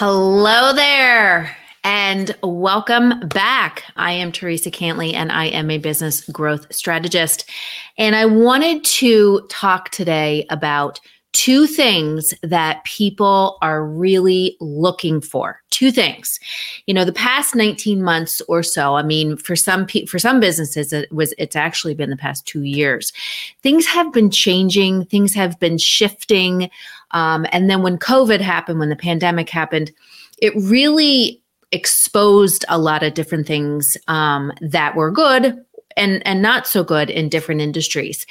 Hello there and welcome back. I am Teresa Cantley and I am a business growth strategist. And I wanted to talk today about two things that people are really looking for. Two things. You know, the past 19 months or so, I mean, for some pe- for some businesses it was it's actually been the past 2 years. Things have been changing, things have been shifting. Um, and then when COVID happened, when the pandemic happened, it really exposed a lot of different things um, that were good and and not so good in different industries.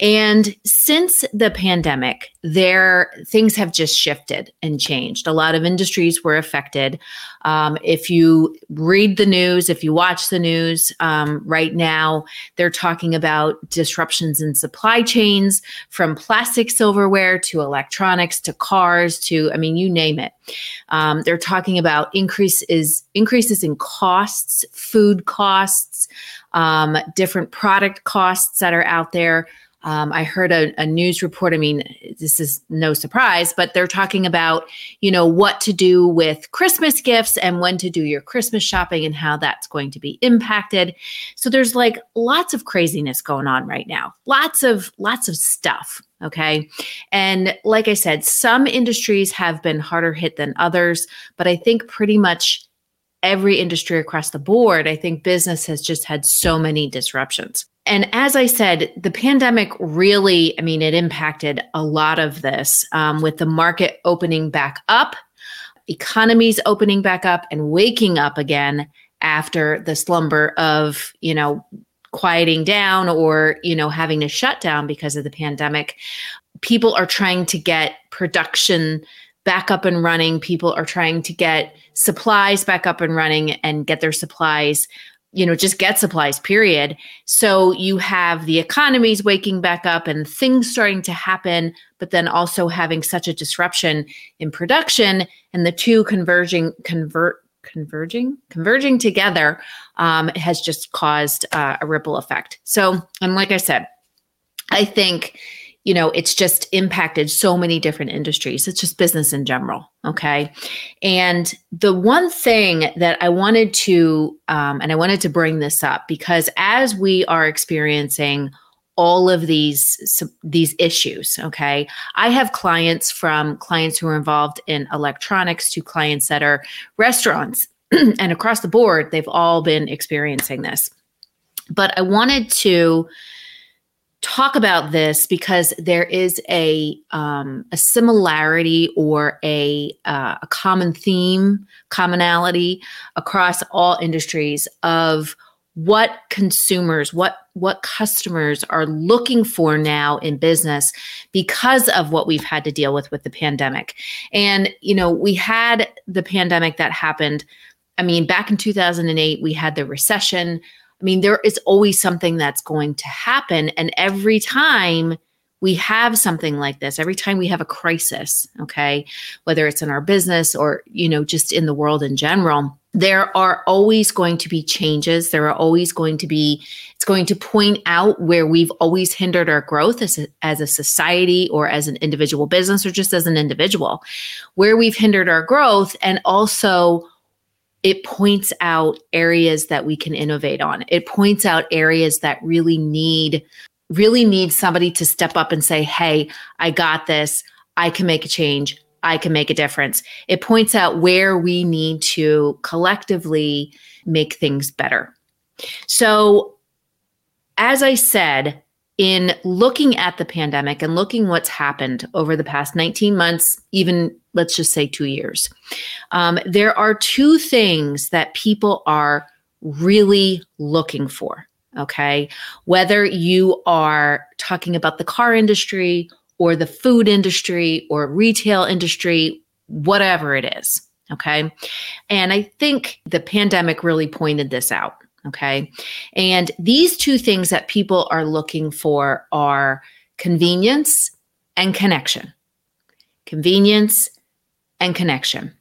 And since the pandemic, there things have just shifted and changed. A lot of industries were affected. Um, if you read the news, if you watch the news um, right now, they're talking about disruptions in supply chains from plastic silverware to electronics to cars to I mean you name it. Um, they're talking about increases increases in costs, food costs um, different product costs that are out there. Um, I heard a, a, news report. I mean, this is no surprise, but they're talking about, you know, what to do with Christmas gifts and when to do your Christmas shopping and how that's going to be impacted. So there's like lots of craziness going on right now. Lots of lots of stuff. Okay. And like I said, some industries have been harder hit than others, but I think pretty much every industry across the board, I think business has just had so many disruptions. And as I said, the pandemic really, I mean, it impacted a lot of this um, with the market opening back up, economies opening back up, and waking up again after the slumber of, you know, quieting down or, you know, having to shut down because of the pandemic. People are trying to get production back up and running. People are trying to get supplies back up and running and get their supplies, you know, just get supplies, period. So you have the economies waking back up and things starting to happen, but then also having such a disruption in production and the two converging, convert, converging converging together um, has just caused uh, a ripple effect so and like i said i think you know, it's just impacted so many different industries. It's just business in general. Okay. And the one thing that I wanted to, um, and I wanted to bring this up because as we are experiencing all of these these issues okay i have clients from clients who are involved in electronics to clients that are restaurants and across the board they've all been experiencing this but i wanted to talk about this because there is a um, a similarity or a uh, a common theme, commonality across all industries of what consumers, what what customers are looking for now in business because of what we've had to deal with with the pandemic. And you know, we had the pandemic that happened. I mean, back in 2008, we had the recession. I mean, there is always something that's going to happen. And every time we have something like this, every time we have a crisis, okay, whether it's in our business or, you know, just in the world in general, there are always going to be changes. There are always going to be, it's going to point out where we've always hindered our growth as a, as a society or as an individual business or just as an individual, where we've hindered our growth and also it points out areas that we can innovate on. It points out areas that really need really need somebody to step up and say, "Hey, I got this. I can make a change. I can make a difference." It points out where we need to collectively make things better. So, as I said, in looking at the pandemic and looking what's happened over the past 19 months, even let's just say two years, um, there are two things that people are really looking for. Okay. Whether you are talking about the car industry or the food industry or retail industry, whatever it is. Okay. And I think the pandemic really pointed this out. Okay. And these two things that people are looking for are convenience and connection. Convenience and connection.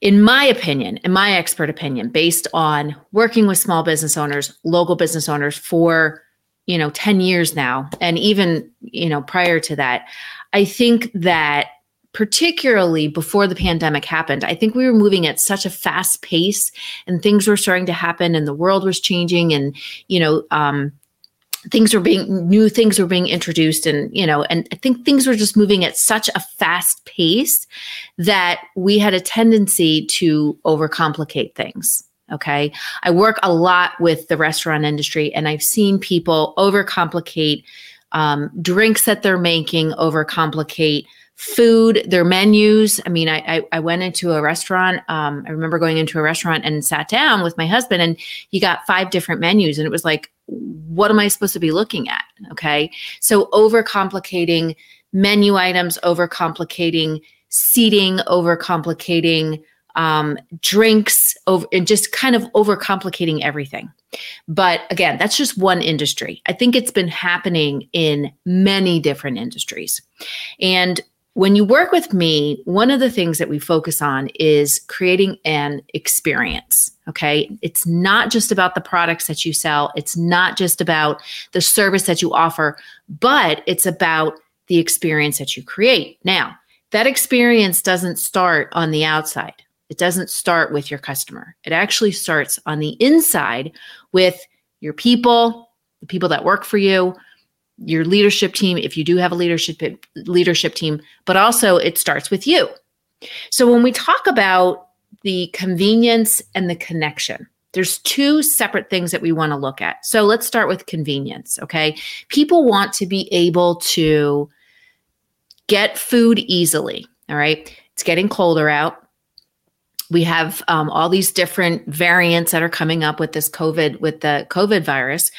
In my opinion, in my expert opinion, based on working with small business owners, local business owners for, you know, 10 years now, and even, you know, prior to that, I think that particularly before the pandemic happened. I think we were moving at such a fast pace and things were starting to happen and the world was changing and, you know, um, things were being new things were being introduced and you know and i think things were just moving at such a fast pace that we had a tendency to overcomplicate things okay i work a lot with the restaurant industry and i've seen people overcomplicate um, drinks that they're making overcomplicate food, their menus. I mean, I, I, I went into a restaurant. Um, I remember going into a restaurant and sat down with my husband, and he got five different menus, and it was like, what am I supposed to be looking at? Okay, so overcomplicating menu items, overcomplicating seating, overcomplicating um, drinks, over and just kind of overcomplicating everything. But again, that's just one industry. I think it's been happening in many different industries. And when you work with me, one of the things that we focus on is creating an experience. Okay. It's not just about the products that you sell, it's not just about the service that you offer, but it's about the experience that you create. Now, that experience doesn't start on the outside, it doesn't start with your customer. It actually starts on the inside with your people, the people that work for you, your leadership team if you do have a leadership leadership team but also it starts with you. So when we talk about the convenience and the connection there's two separate things that we want to look at. So let's start with convenience okay? People want to be able to get food easily all right? It's getting colder out we have um, all these different variants that are coming up with this COVID, with the COVID virus.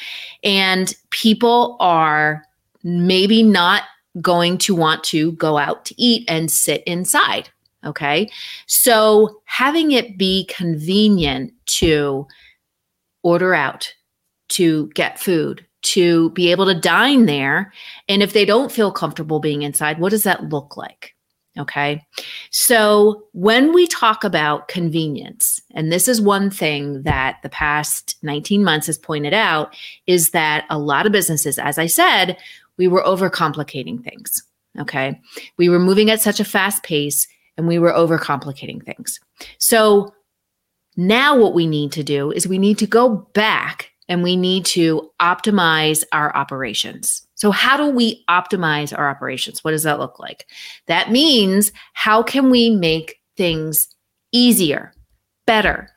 And people are maybe not going to want to go out to eat and sit inside. Okay. So having it be convenient to order out, to get food, to be able to dine there. And if they don't feel comfortable being inside, what does that look like? Okay. So when we talk about convenience, and this is one thing that the past 19 months has pointed out, is that a lot of businesses, as I said, we were overcomplicating things. Okay. We were moving at such a fast pace and we were overcomplicating things. So now what we need to do is we need to go back and we need to optimize our operations. So, how do we optimize our operations? What does that look like? That means how can we make things easier, better,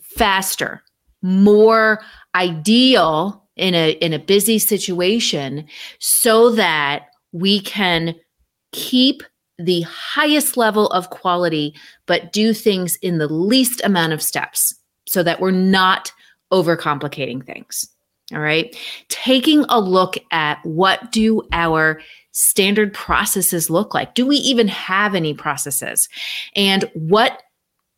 faster, more ideal in a in a busy situation so that we can keep the highest level of quality but do things in the least amount of steps so that we're not overcomplicating things. All right. Taking a look at what do our standard processes look like? Do we even have any processes? And what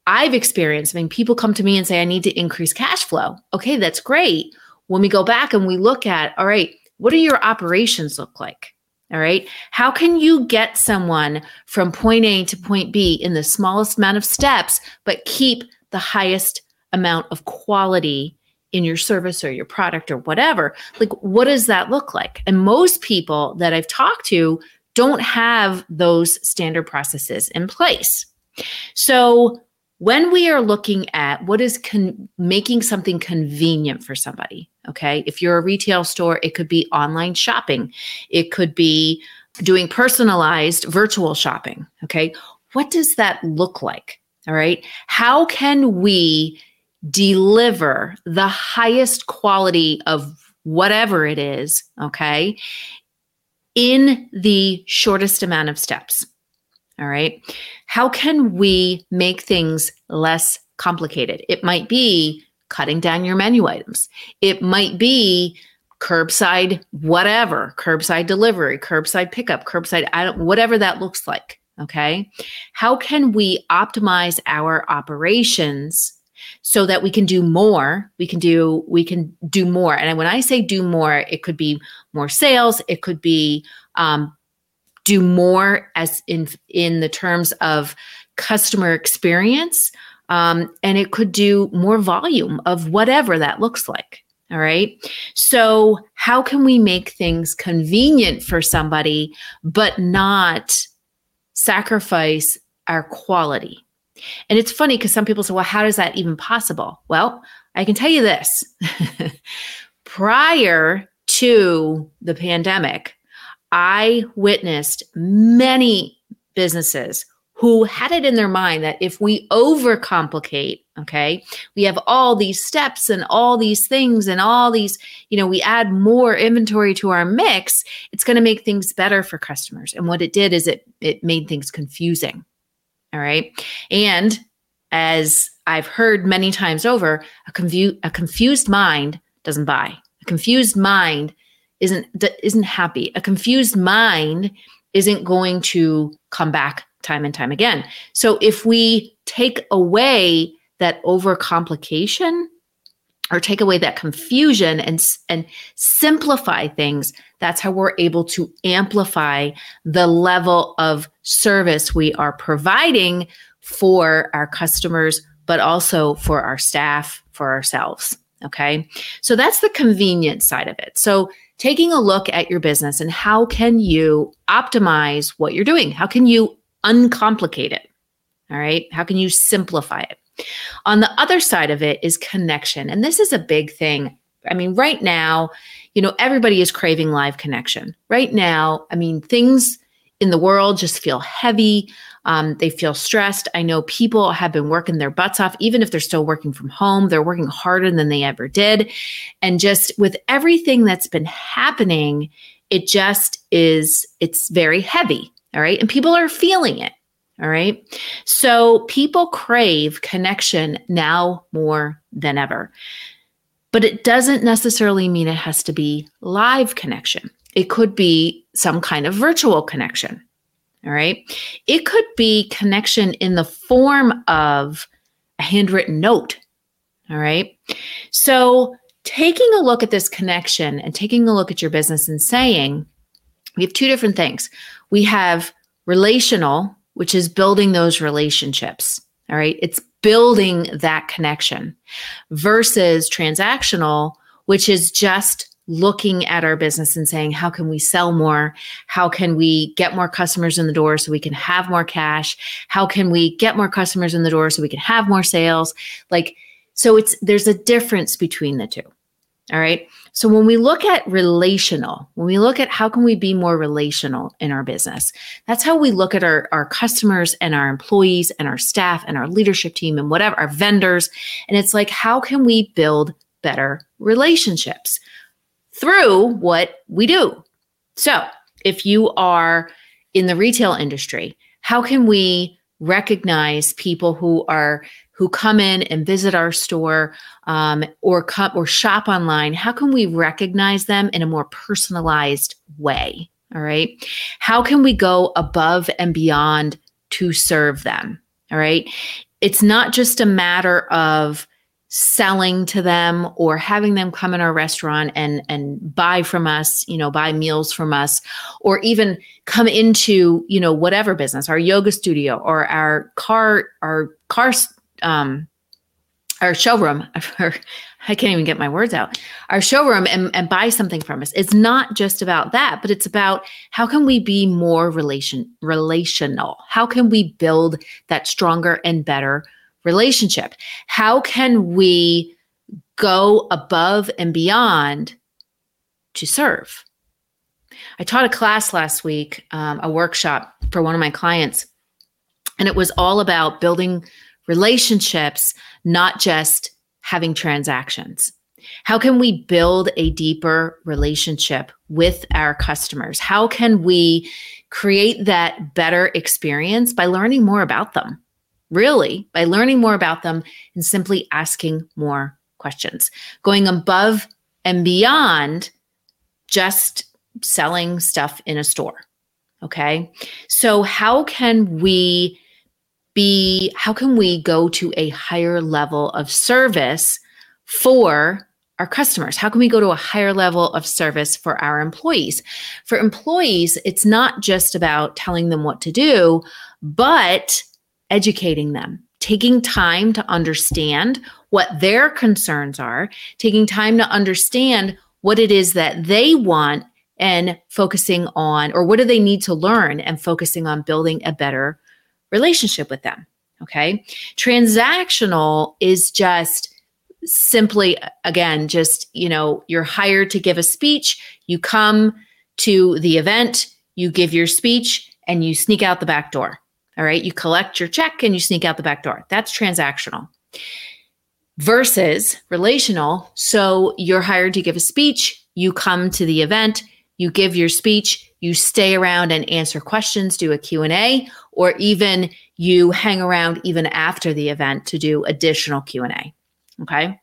I've experienced, I mean, people come to me and say, I need to increase cash flow. Okay, that's great. When we go back and we look at, all right, what do your operations look like? All right. How can you get someone from point A to point B in the smallest amount of steps, but keep the highest amount of quality in your service or your product or whatever like what does that look like? And most people that i've talked to don't have those standard processes in place. So when we are looking at what is con- making something convenient for somebody okay? If you're a retail store it could be online shopping. It could be doing personalized virtual shopping okay? What does that look like all right? How can we deliver the highest quality of whatever it is, okay, in the shortest amount of steps. All right. How can we make things less complicated? It might be cutting down your menu items, it might be curbside whatever curbside delivery curbside pickup curbside i don't whatever that looks like okay how can we optimize our operations so that we can do more we can do we can do more and when i say do more it could be more sales it could be um, do more as in in the terms of customer experience um, and it could do more volume of whatever that looks like all right. So, how can we make things convenient for somebody, but not sacrifice our quality. And it's funny because some people say, well, how is that even possible? Well, I can tell you this prior to the pandemic, I witnessed many businesses who had it in their mind that if we overcomplicate, okay, we have all these steps and all these things and all these, you know, we add more inventory to our mix, it's going to make things better for customers. And what it did is it it made things confusing. All right. And as I've heard many times over, a, confu- a confused mind doesn't buy. A confused mind isn't isn't happy. A confused mind isn't going to come back time and time again. So if we take away that overcomplication or take away that confusion and and simplify things, that's how we're able to amplify the level of service we are providing for our customers, but also for our staff, for ourselves. Okay. So that's the convenience side of it. So taking a look at your business and how can you optimize what you're doing? How can you uncomplicate it? All right. How can you simplify it? On the other side of it is connection. And this is a big thing. I mean, right now, you know, everybody is craving live connection. Right now, I mean, things in the world just feel heavy. Um, they feel stressed. I know people have been working their butts off, even if they're still working from home, they're working harder than they ever did. And just with everything that's been happening, it just is, it's very heavy. All right. And people are feeling it. All right. So people crave connection now more than ever. But it doesn't necessarily mean it has to be live connection. It could be some kind of virtual connection. All right. It could be connection in the form of a handwritten note. All right. So taking a look at this connection and taking a look at your business and saying, we have two different things. We have relational, which is building those relationships. All right. It's building that connection versus transactional, which is just looking at our business and saying, how can we sell more? How can we get more customers in the door so we can have more cash? How can we get more customers in the door so we can have more sales? Like, so it's, there's a difference between the two. All right. So when we look at relational, when we look at how can we be more relational in our business, that's how we look at our, our customers and our employees and our staff and our leadership team and whatever, our vendors. And it's like, how can we build better relationships? through what we do. So, if you are in the retail industry, how can we recognize people who are who come in and visit our store um, or come or shop online? How can we recognize them in a more personalized way? All right. How can we go above and beyond to serve them? All right. It's not just a matter of selling to them or having them come in our restaurant and and buy from us you know buy meals from us or even come into you know whatever business our yoga studio or our car our car um our showroom. I can't even get my words out. Our showroom and, and buy something from us. It's not just about that but it's about how can we be more relation relational? How can we build that stronger and better relationship? How can we go above and beyond to serve? I taught a class last week, um, a workshop for one of my clients, and it was all about building relationships, not just having transactions. How can we build a deeper relationship with our customers? How can we create that better experience by learning more about them? Really by learning more about them and simply asking more questions, going above and beyond just selling stuff in a store. Okay. So, how can we be, how can we go to a higher level of service for our customers? How can we go to a higher level of service for our employees? For employees, it's not just about telling them what to do, but educating them, taking time to understand what their concerns are, taking time to understand what it is that they want and focusing on, or what do they need to learn and focusing on building a better relationship with them. Okay. Transactional is just simply, again, just, you know, you're hired to give a speech, you come to the event, you give your speech, and you sneak out the back door. All right. You collect your check and you sneak out the back door. That's transactional versus relational. So you're hired to give a speech, you come to the event, you give your speech, you stay around and answer questions, do a Q&A, or even you hang around even after the event to do additional Q&A. Okay?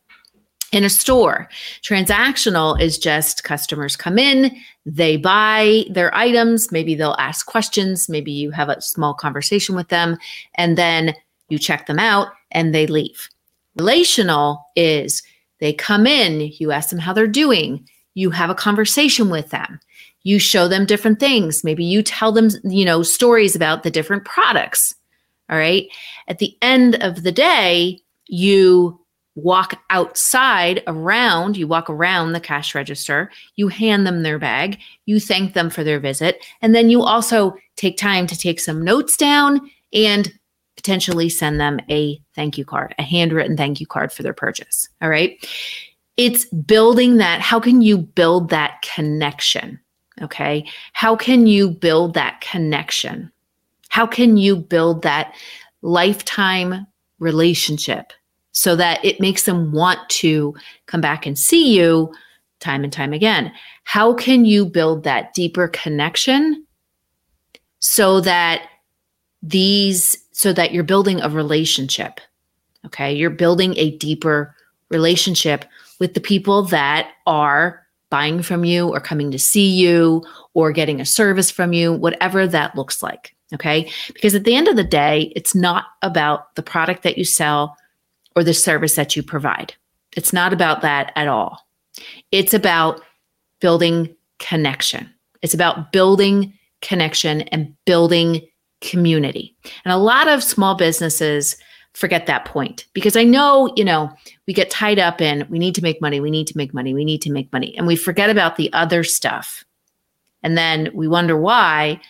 In a store, transactional is just customers come in, they buy their items, maybe they'll ask questions, maybe you have a small conversation with them, and then you check them out and they leave. Relational is they come in, you ask them how they're doing, you have a conversation with them, you show them different things, maybe you tell them, you know, stories about the different products. All right. At the end of the day, you walk outside around, you walk around the cash register, you hand them their bag, you thank them for their visit, and then you also take time to take some notes down and potentially send them a thank you card, a handwritten thank you card for their purchase. All right. It's building that. How can you build that connection? Okay. How can you build that connection? How can you build that lifetime relationship so that it makes them want to come back and see you time and time again? How can you build that deeper connection so that these, so that you're building a relationship? Okay. You're building a deeper relationship with the people that are buying from you or coming to see you or getting a service from you, whatever that looks like. Okay. Because at the end of the day, it's not about the product that you sell or the service that you provide. It's not about that at all. It's about building connection. It's about building connection and building community. And a lot of small businesses forget that point because I know, you know, we get tied up in we need to make money, we need to make money, we need to make money, and we forget about the other stuff. And then we wonder why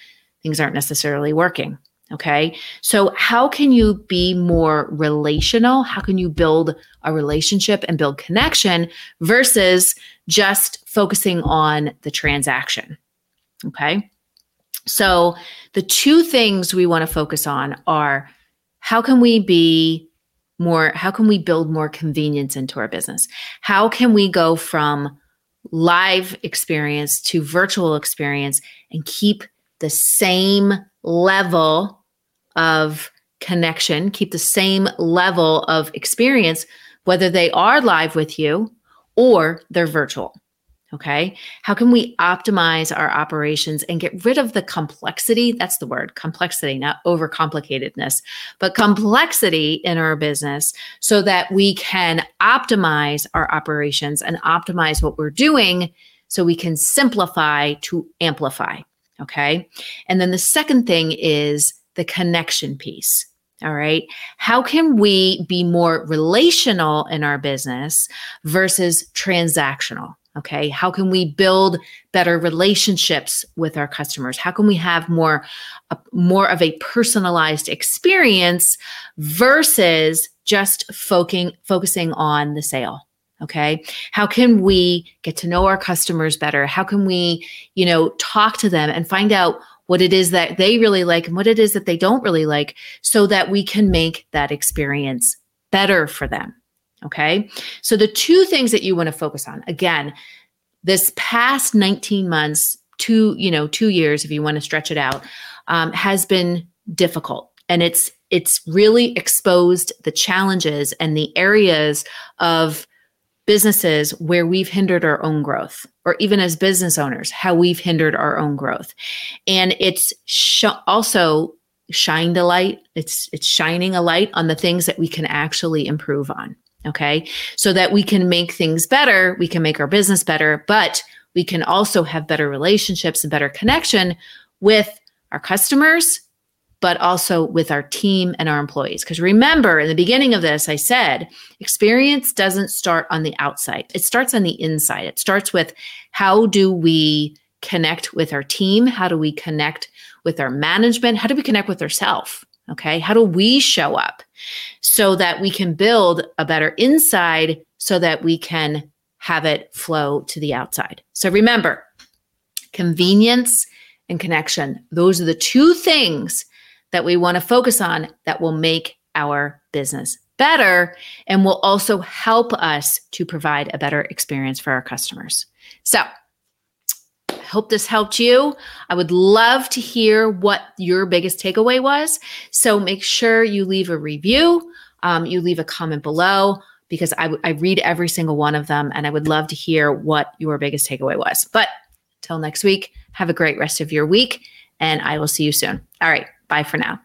things aren't necessarily working. Okay. So, how can you be more relational? How can you build a relationship and build connection versus just focusing on the transaction? Okay. So, the two things we want to focus on are how can we be more, how can we build more convenience into our business? How can we go from live experience to virtual experience and keep the same level of connection, keep the same level of experience, whether they are live with you or they're virtual. Okay. How can we optimize our operations and get rid of the complexity? That's the word complexity, not overcomplicatedness, but complexity in our business so that we can optimize our operations and optimize what we're doing so we can simplify to amplify. Okay. And then the second thing is the connection piece. All right. How can we be more relational in our business versus transactional? Okay. How can we build better relationships with our customers? How can we have more, uh, more of a personalized experience versus just focusing, focusing on the sale? Okay. How can we get to know our customers better? How can we, you know, talk to them and find out what it is that they really like and what it is that they don't really like so that we can make that experience better for them? Okay. So the two things that you want to focus on again, this past 19 months, two, you know, two years, if you want to stretch it out, um, has been difficult. And it's it's really exposed the challenges and the areas of businesses where we've hindered our own growth or even as business owners how we've hindered our own growth and it's sh- also shined a light it's it's shining a light on the things that we can actually improve on Okay. So that we can make things better, we can make our business better, but we can also have better relationships and better connection with our customers, but also with our team and our employees. Because remember, in the beginning of this, I said experience doesn't start on the outside, it starts on the inside. It starts with how do we connect with our team? How do we connect with our management? How do we connect with ourselves? Okay. How do we show up so that we can build a better inside so that we can have it flow to the outside? So remember, convenience and connection. Those are the two things that we want to focus on that will make our business better and will also help us to provide a better experience for our customers. So, I hope this helped you. I would love to hear what your biggest takeaway was. So, make sure you leave a review, um, you leave a comment below because I, w- I read every single one of them and I would love to hear what your biggest takeaway was. But till next week, have a great rest of your week and I will see you soon. All right, bye for now.